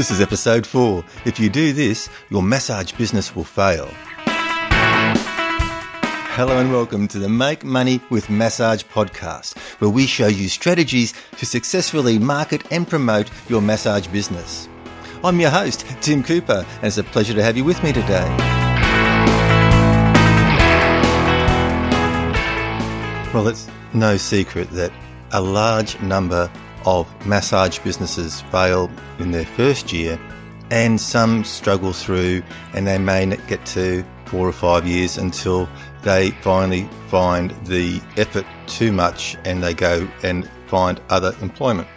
This is episode four. If you do this, your massage business will fail. Hello and welcome to the Make Money with Massage podcast, where we show you strategies to successfully market and promote your massage business. I'm your host, Tim Cooper, and it's a pleasure to have you with me today. Well, it's no secret that a large number of massage businesses fail in their first year and some struggle through and they may not get to four or five years until they finally find the effort too much and they go and find other employment.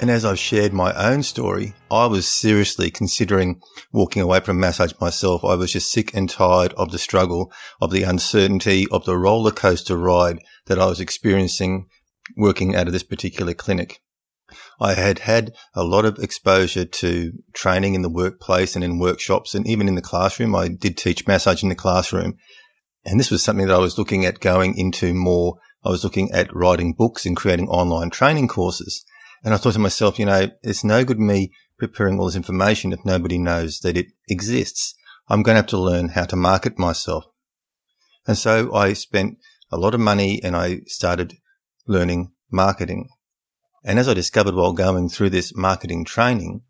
And as I've shared my own story, I was seriously considering walking away from massage myself. I was just sick and tired of the struggle, of the uncertainty, of the roller coaster ride that I was experiencing working out of this particular clinic. I had had a lot of exposure to training in the workplace and in workshops and even in the classroom. I did teach massage in the classroom. And this was something that I was looking at going into more. I was looking at writing books and creating online training courses. And I thought to myself, you know, it's no good me preparing all this information if nobody knows that it exists. I'm going to have to learn how to market myself. And so I spent a lot of money and I started learning marketing. And as I discovered while going through this marketing training,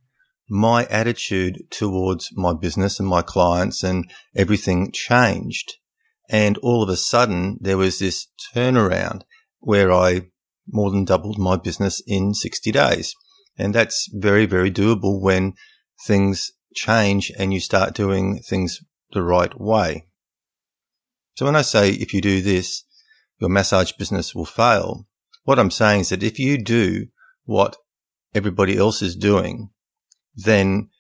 my attitude towards my business and my clients and everything changed. And all of a sudden there was this turnaround where I more than doubled my business in 60 days. And that's very, very doable when things change and you start doing things the right way. So when I say if you do this, your massage business will fail, what I'm saying is that if you do what everybody else is doing, then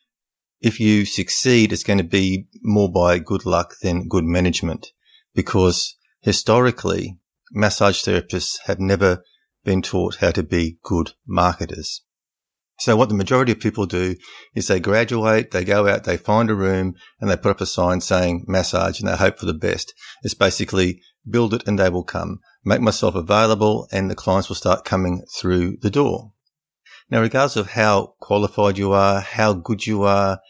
if you succeed, it's going to be more by good luck than good management because historically massage therapists have never been taught how to be good marketers. So what the majority of people do is they graduate, they go out, they find a room and they put up a sign saying massage and they hope for the best. It's basically build it and they will come make myself available and the clients will start coming through the door. Now, regardless of how qualified you are, how good you are,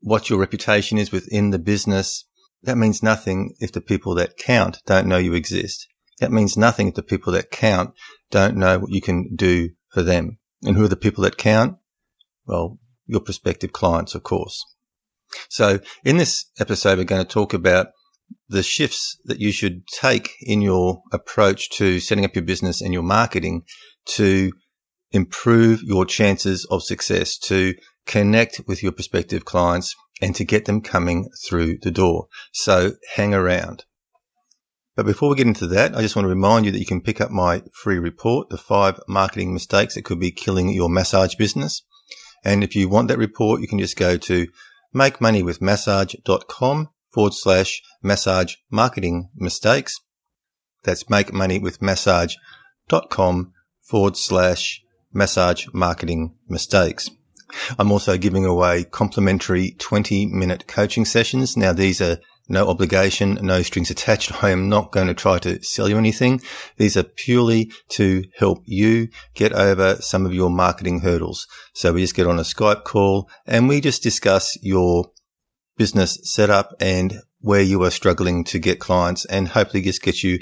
what your reputation is within the business, that means nothing if the people that count don't know you exist. That means nothing if the people that count don't know what you can do for them. And who are the people that count? Well, your prospective clients, of course. So in this episode, we're going to talk about the shifts that you should take in your approach to setting up your business and your marketing to improve your chances of success, to connect with your prospective clients and to get them coming through the door. So hang around. But before we get into that, I just want to remind you that you can pick up my free report, the five marketing mistakes that could be killing your massage business. And if you want that report, you can just go to makemoneywithmassage.com forward slash massage marketing mistakes. That's make money with massage.com forward slash massage marketing mistakes. I'm also giving away complimentary 20 minute coaching sessions. Now these are no obligation, no strings attached. I am not going to try to sell you anything. These are purely to help you get over some of your marketing hurdles. So we just get on a Skype call and we just discuss your business setup and where you are struggling to get clients and hopefully just get you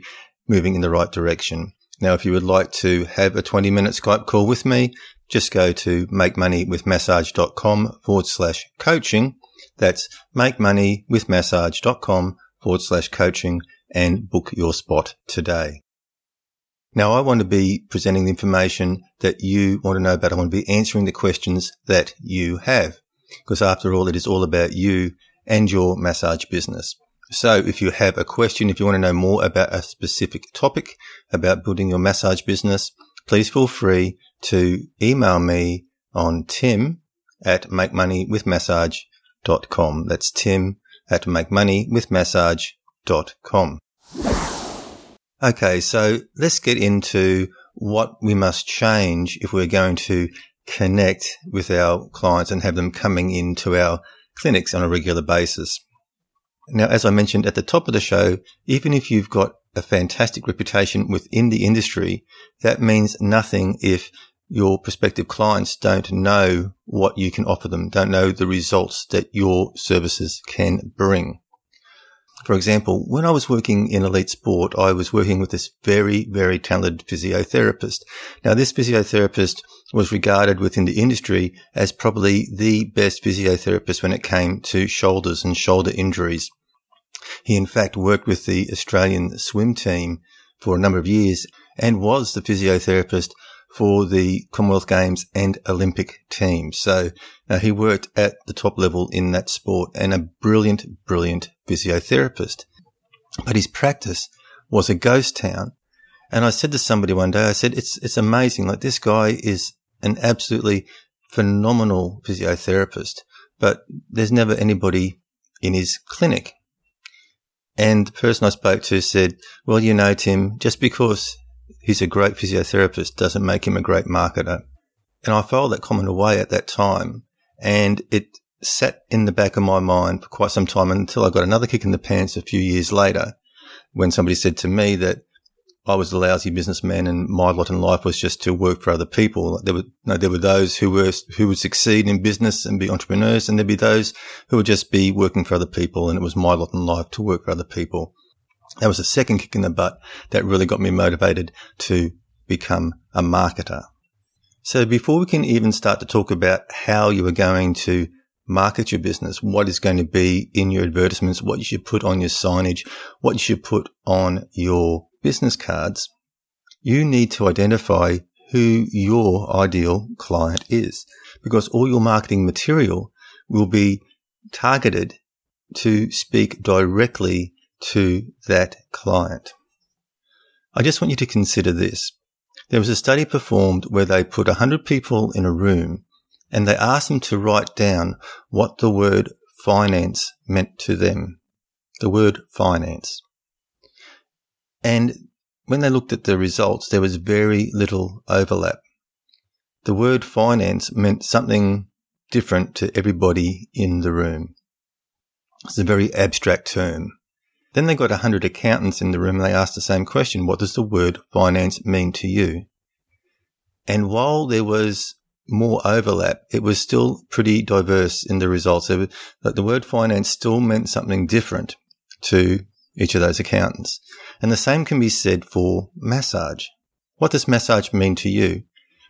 moving in the right direction. Now, if you would like to have a 20 minute Skype call with me, just go to makemoneywithmassage.com forward slash coaching. That's makemoneywithmassage.com forward slash coaching and book your spot today. Now, I want to be presenting the information that you want to know about. I want to be answering the questions that you have because after all, it is all about you and your massage business. So if you have a question, if you want to know more about a specific topic about building your massage business, please feel free to email me on tim at makemoneywithmassage.com. That's tim at makemoneywithmassage.com. Okay, so let's get into what we must change if we're going to connect with our clients and have them coming into our clinics on a regular basis. Now, as I mentioned at the top of the show, even if you've got a fantastic reputation within the industry, that means nothing if your prospective clients don't know what you can offer them, don't know the results that your services can bring. For example, when I was working in elite sport, I was working with this very, very talented physiotherapist. Now, this physiotherapist was regarded within the industry as probably the best physiotherapist when it came to shoulders and shoulder injuries. He in fact worked with the Australian swim team for a number of years and was the physiotherapist for the Commonwealth Games and Olympic team. So uh, he worked at the top level in that sport and a brilliant, brilliant physiotherapist. But his practice was a ghost town. And I said to somebody one day, I said, it's, it's amazing. Like this guy is an absolutely phenomenal physiotherapist, but there's never anybody in his clinic. And the person I spoke to said, well, you know, Tim, just because he's a great physiotherapist doesn't make him a great marketer. And I filed that comment away at that time and it sat in the back of my mind for quite some time until I got another kick in the pants a few years later when somebody said to me that I was a lousy businessman and my lot in life was just to work for other people. There were, there were those who were, who would succeed in business and be entrepreneurs and there'd be those who would just be working for other people. And it was my lot in life to work for other people. That was the second kick in the butt that really got me motivated to become a marketer. So before we can even start to talk about how you are going to market your business, what is going to be in your advertisements, what you should put on your signage, what you should put on your business cards, you need to identify who your ideal client is because all your marketing material will be targeted to speak directly to that client. I just want you to consider this. There was a study performed where they put 100 people in a room and they asked them to write down what the word finance meant to them. The word finance. And when they looked at the results, there was very little overlap. The word finance meant something different to everybody in the room. It's a very abstract term. Then they got a hundred accountants in the room and they asked the same question. What does the word finance mean to you? And while there was more overlap, it was still pretty diverse in the results. That the word finance still meant something different to each of those accountants. And the same can be said for massage. What does massage mean to you?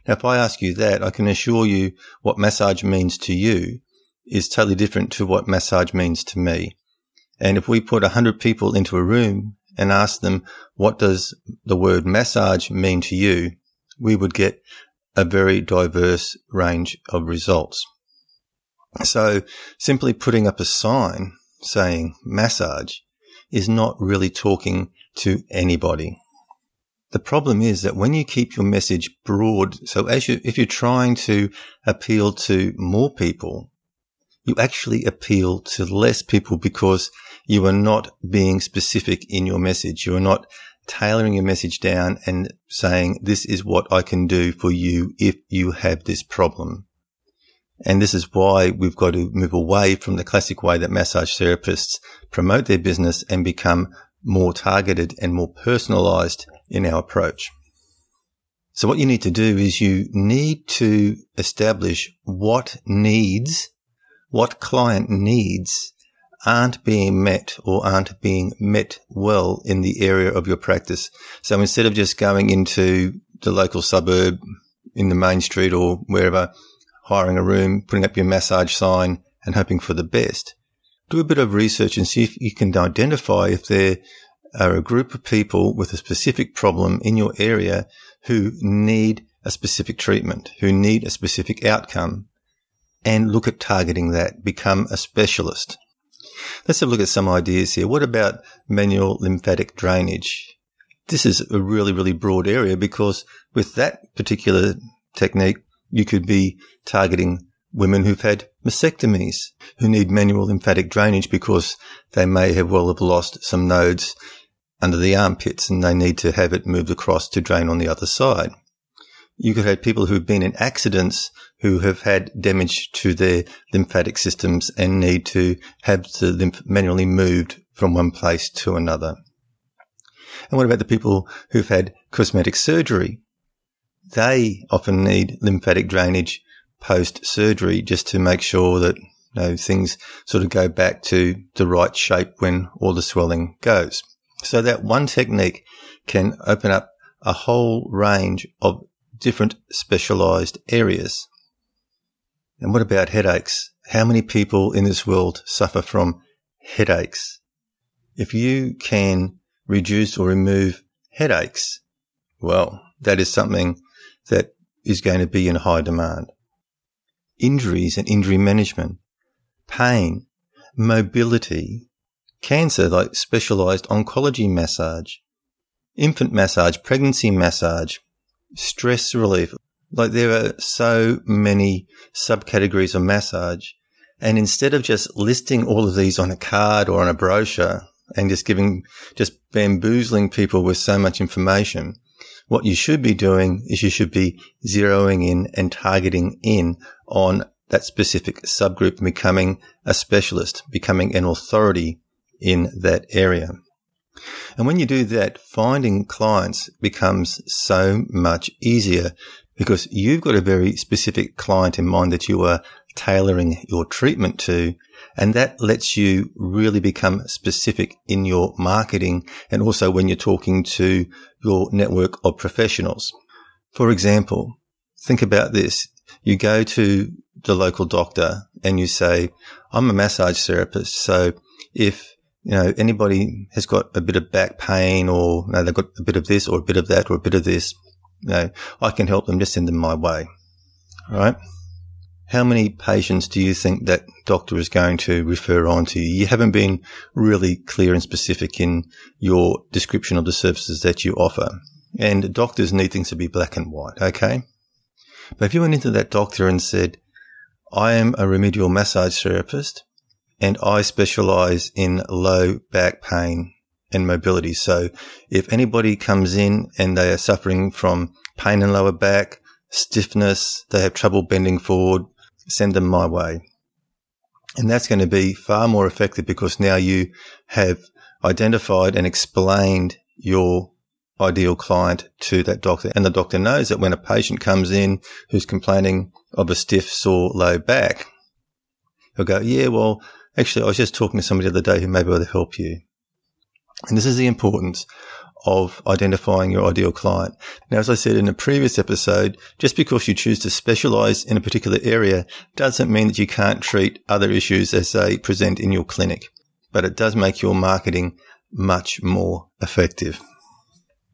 Now, if I ask you that, I can assure you what massage means to you is totally different to what massage means to me. And if we put a hundred people into a room and ask them, what does the word massage mean to you? We would get a very diverse range of results. So simply putting up a sign saying massage is not really talking to anybody. The problem is that when you keep your message broad, so as you, if you're trying to appeal to more people, you actually appeal to less people because you are not being specific in your message. You are not tailoring your message down and saying, this is what I can do for you if you have this problem. And this is why we've got to move away from the classic way that massage therapists promote their business and become more targeted and more personalized in our approach. So what you need to do is you need to establish what needs, what client needs aren't being met or aren't being met well in the area of your practice. So instead of just going into the local suburb in the main street or wherever, hiring a room, putting up your massage sign and hoping for the best, do a bit of research and see if you can identify if there are a group of people with a specific problem in your area who need a specific treatment, who need a specific outcome and look at targeting that, become a specialist. Let's have a look at some ideas here. What about manual lymphatic drainage? This is a really, really broad area because with that particular technique, you could be targeting women who've had mastectomies, who need manual lymphatic drainage because they may have well have lost some nodes under the armpits and they need to have it moved across to drain on the other side. You could have people who've been in accidents who have had damage to their lymphatic systems and need to have the lymph manually moved from one place to another. And what about the people who've had cosmetic surgery? they often need lymphatic drainage post surgery just to make sure that you know, things sort of go back to the right shape when all the swelling goes. So that one technique can open up a whole range of different specialized areas. And what about headaches? How many people in this world suffer from headaches? If you can reduce or remove headaches, well, that is something that is going to be in high demand. Injuries and injury management, pain, mobility, cancer like specialized oncology massage, infant massage, pregnancy massage, stress relief. Like there are so many subcategories of massage. And instead of just listing all of these on a card or on a brochure and just giving, just bamboozling people with so much information, what you should be doing is you should be zeroing in and targeting in on that specific subgroup becoming a specialist, becoming an authority in that area. And when you do that, finding clients becomes so much easier because you've got a very specific client in mind that you are tailoring your treatment to. And that lets you really become specific in your marketing and also when you're talking to your network of professionals. For example, think about this. You go to the local doctor and you say, I'm a massage therapist. So if you know, anybody has got a bit of back pain or you know, they've got a bit of this or a bit of that or a bit of this, you know, I can help them. Just send them my way. All right. How many patients do you think that doctor is going to refer on to you? You haven't been really clear and specific in your description of the services that you offer. And doctors need things to be black and white. Okay. But if you went into that doctor and said, I am a remedial massage therapist and I specialize in low back pain and mobility. So if anybody comes in and they are suffering from pain in lower back, stiffness, they have trouble bending forward, send them my way. And that's going to be far more effective because now you have identified and explained your ideal client to that doctor. And the doctor knows that when a patient comes in who's complaining of a stiff, sore, low back, he'll go, yeah, well, Actually, I was just talking to somebody the other day who may be able to help you. And this is the importance of identifying your ideal client. Now, as I said in a previous episode, just because you choose to specialize in a particular area doesn't mean that you can't treat other issues as they present in your clinic, but it does make your marketing much more effective.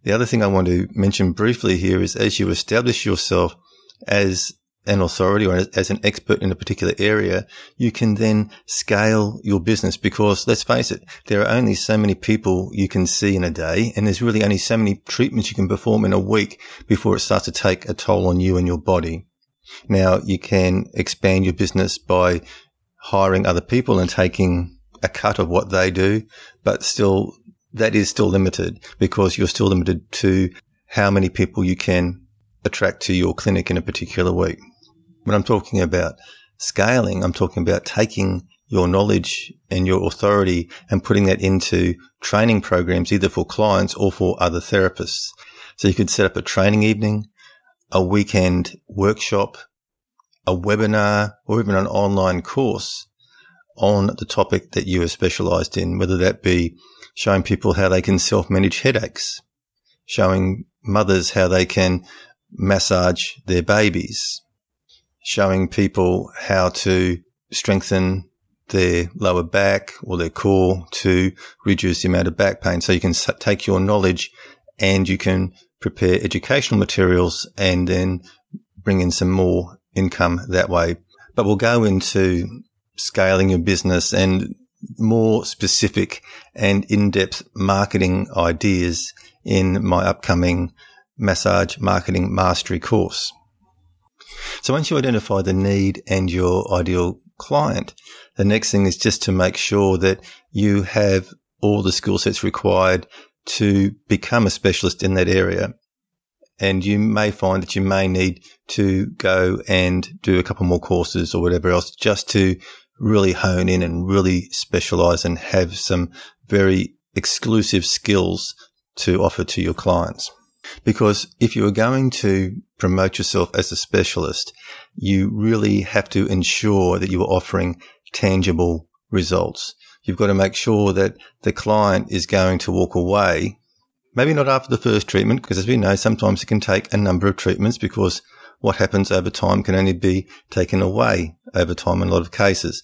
The other thing I want to mention briefly here is as you establish yourself as an authority or as an expert in a particular area, you can then scale your business because let's face it, there are only so many people you can see in a day and there's really only so many treatments you can perform in a week before it starts to take a toll on you and your body. Now you can expand your business by hiring other people and taking a cut of what they do, but still that is still limited because you're still limited to how many people you can attract to your clinic in a particular week. When I'm talking about scaling, I'm talking about taking your knowledge and your authority and putting that into training programs, either for clients or for other therapists. So you could set up a training evening, a weekend workshop, a webinar, or even an online course on the topic that you are specialized in, whether that be showing people how they can self-manage headaches, showing mothers how they can massage their babies, showing people how to strengthen their lower back or their core to reduce the amount of back pain. So you can take your knowledge and you can prepare educational materials and then bring in some more income that way. But we'll go into scaling your business and more specific and in-depth marketing ideas in my upcoming massage marketing mastery course. So once you identify the need and your ideal client, the next thing is just to make sure that you have all the skill sets required to become a specialist in that area. And you may find that you may need to go and do a couple more courses or whatever else just to really hone in and really specialize and have some very exclusive skills to offer to your clients. Because if you are going to promote yourself as a specialist, you really have to ensure that you are offering tangible results. You've got to make sure that the client is going to walk away, maybe not after the first treatment, because as we know, sometimes it can take a number of treatments because what happens over time can only be taken away over time in a lot of cases.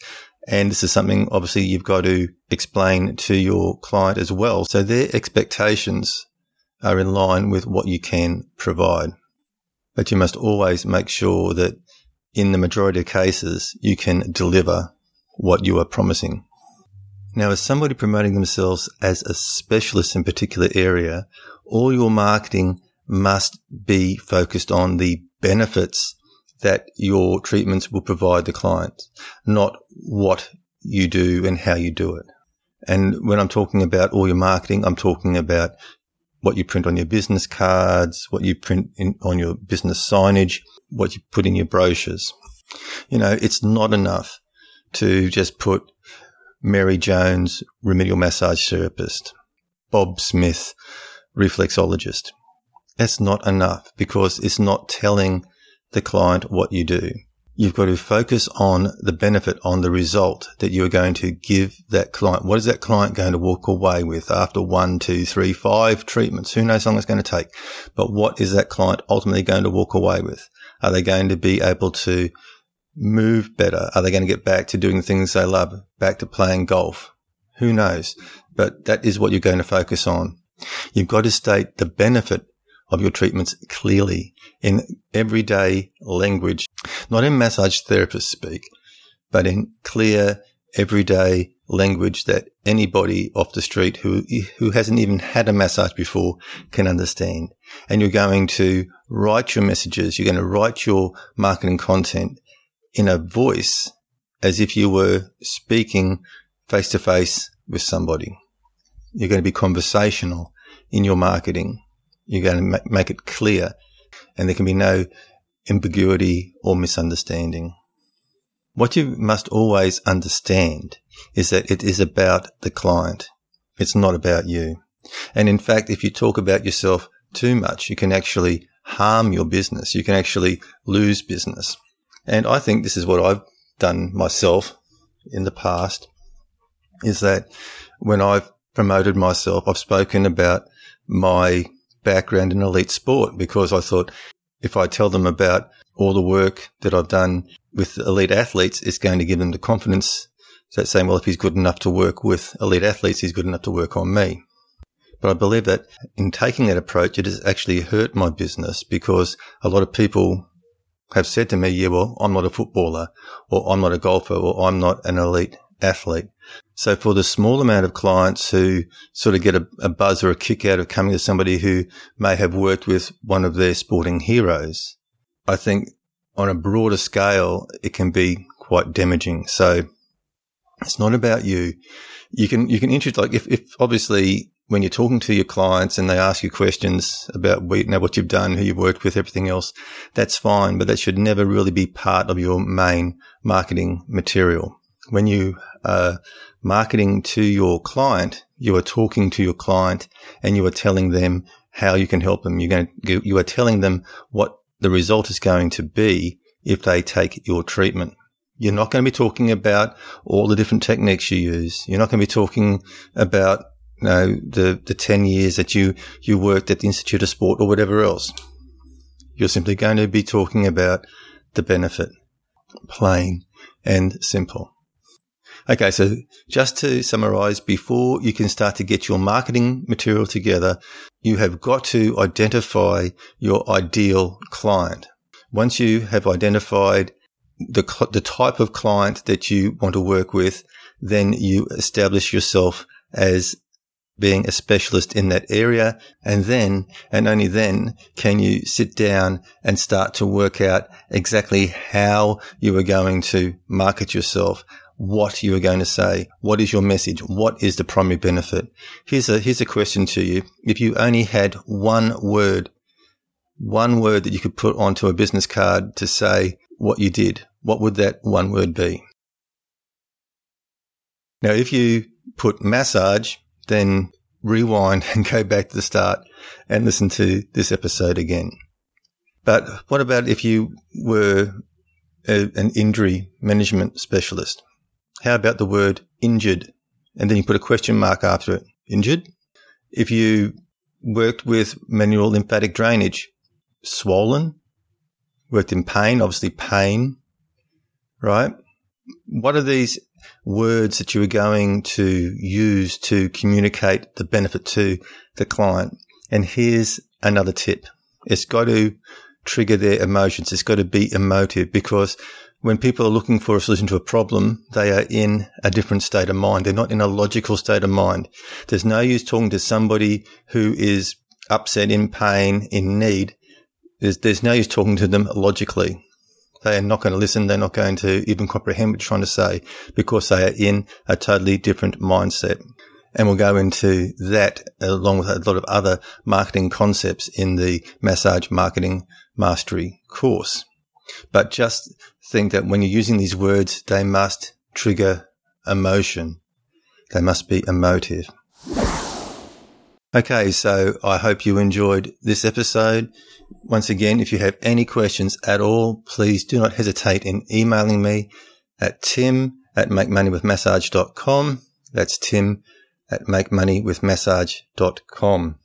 And this is something obviously you've got to explain to your client as well. So their expectations are in line with what you can provide. But you must always make sure that in the majority of cases, you can deliver what you are promising. Now, as somebody promoting themselves as a specialist in particular area, all your marketing must be focused on the benefits that your treatments will provide the client, not what you do and how you do it. And when I'm talking about all your marketing, I'm talking about what you print on your business cards, what you print in, on your business signage, what you put in your brochures. You know, it's not enough to just put Mary Jones, remedial massage therapist, Bob Smith, reflexologist. That's not enough because it's not telling the client what you do. You've got to focus on the benefit, on the result that you're going to give that client. What is that client going to walk away with after one, two, three, five treatments? Who knows how long it's going to take? But what is that client ultimately going to walk away with? Are they going to be able to move better? Are they going to get back to doing the things they love, back to playing golf? Who knows? But that is what you're going to focus on. You've got to state the benefit of your treatments clearly in everyday language, not in massage therapist speak, but in clear, everyday language that anybody off the street who, who hasn't even had a massage before can understand. And you're going to write your messages. You're going to write your marketing content in a voice as if you were speaking face to face with somebody. You're going to be conversational in your marketing. You're going to make it clear and there can be no ambiguity or misunderstanding. What you must always understand is that it is about the client. It's not about you. And in fact, if you talk about yourself too much, you can actually harm your business. You can actually lose business. And I think this is what I've done myself in the past is that when I've promoted myself, I've spoken about my background in elite sport because I thought if I tell them about all the work that I've done with elite athletes, it's going to give them the confidence that saying, well, if he's good enough to work with elite athletes, he's good enough to work on me. But I believe that in taking that approach, it has actually hurt my business because a lot of people have said to me, yeah, well, I'm not a footballer or I'm not a golfer or I'm not an elite athlete. So for the small amount of clients who sort of get a, a, buzz or a kick out of coming to somebody who may have worked with one of their sporting heroes, I think on a broader scale, it can be quite damaging. So it's not about you. You can, you can introduce, like if, if obviously when you're talking to your clients and they ask you questions about you know, what you've done, who you've worked with, everything else, that's fine, but that should never really be part of your main marketing material. When you are marketing to your client, you are talking to your client and you are telling them how you can help them. You're going to, you are telling them what the result is going to be if they take your treatment. You're not going to be talking about all the different techniques you use. You're not going to be talking about you know, the, the 10 years that you, you worked at the Institute of Sport or whatever else. You're simply going to be talking about the benefit, plain and simple. Okay. So just to summarize, before you can start to get your marketing material together, you have got to identify your ideal client. Once you have identified the, the type of client that you want to work with, then you establish yourself as being a specialist in that area. And then, and only then can you sit down and start to work out exactly how you are going to market yourself, what you are going to say, what is your message, what is the primary benefit. Here's a, here's a question to you. If you only had one word, one word that you could put onto a business card to say what you did, what would that one word be? Now, if you put massage then rewind and go back to the start and listen to this episode again. But what about if you were a, an injury management specialist? How about the word injured? And then you put a question mark after it. Injured? If you worked with manual lymphatic drainage, swollen, worked in pain, obviously pain, right? What are these words that you are going to use to communicate the benefit to the client? And here's another tip. It's got to trigger their emotions. It's got to be emotive because when people are looking for a solution to a problem, they are in a different state of mind. They're not in a logical state of mind. There's no use talking to somebody who is upset, in pain, in need. There's, there's no use talking to them logically. They are not going to listen. They're not going to even comprehend what you're trying to say because they are in a totally different mindset. And we'll go into that along with a lot of other marketing concepts in the massage marketing mastery course. But just think that when you're using these words, they must trigger emotion. They must be emotive. Okay, so I hope you enjoyed this episode. Once again, if you have any questions at all, please do not hesitate in emailing me at tim at makemoneywithmassage.com. That's tim at makemoneywithmassage.com.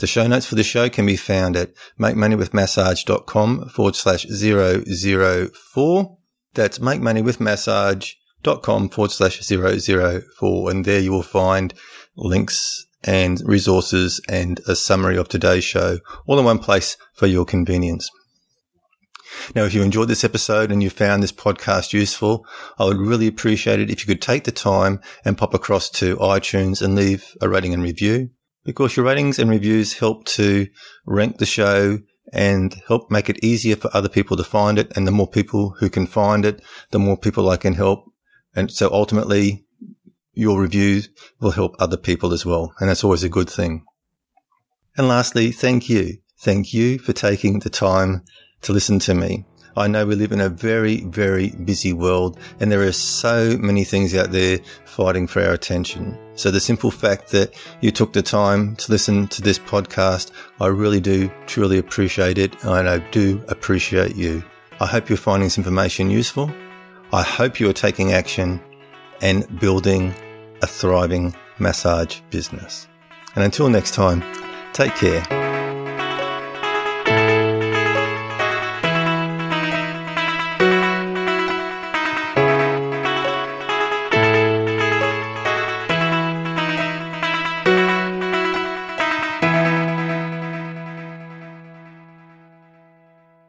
The show notes for the show can be found at makemoneywithmassage.com forward slash 004. That's makemoneywithmassage.com forward slash 004. And there you will find links and resources and a summary of today's show all in one place for your convenience. Now, if you enjoyed this episode and you found this podcast useful, I would really appreciate it if you could take the time and pop across to iTunes and leave a rating and review because your ratings and reviews help to rank the show and help make it easier for other people to find it. And the more people who can find it, the more people I can help. And so ultimately your reviews will help other people as well. And that's always a good thing. And lastly, thank you. Thank you for taking the time to listen to me. I know we live in a very, very busy world and there are so many things out there fighting for our attention. So the simple fact that you took the time to listen to this podcast, I really do truly appreciate it. And I do appreciate you. I hope you're finding this information useful. I hope you are taking action and building a thriving massage business. And until next time, take care.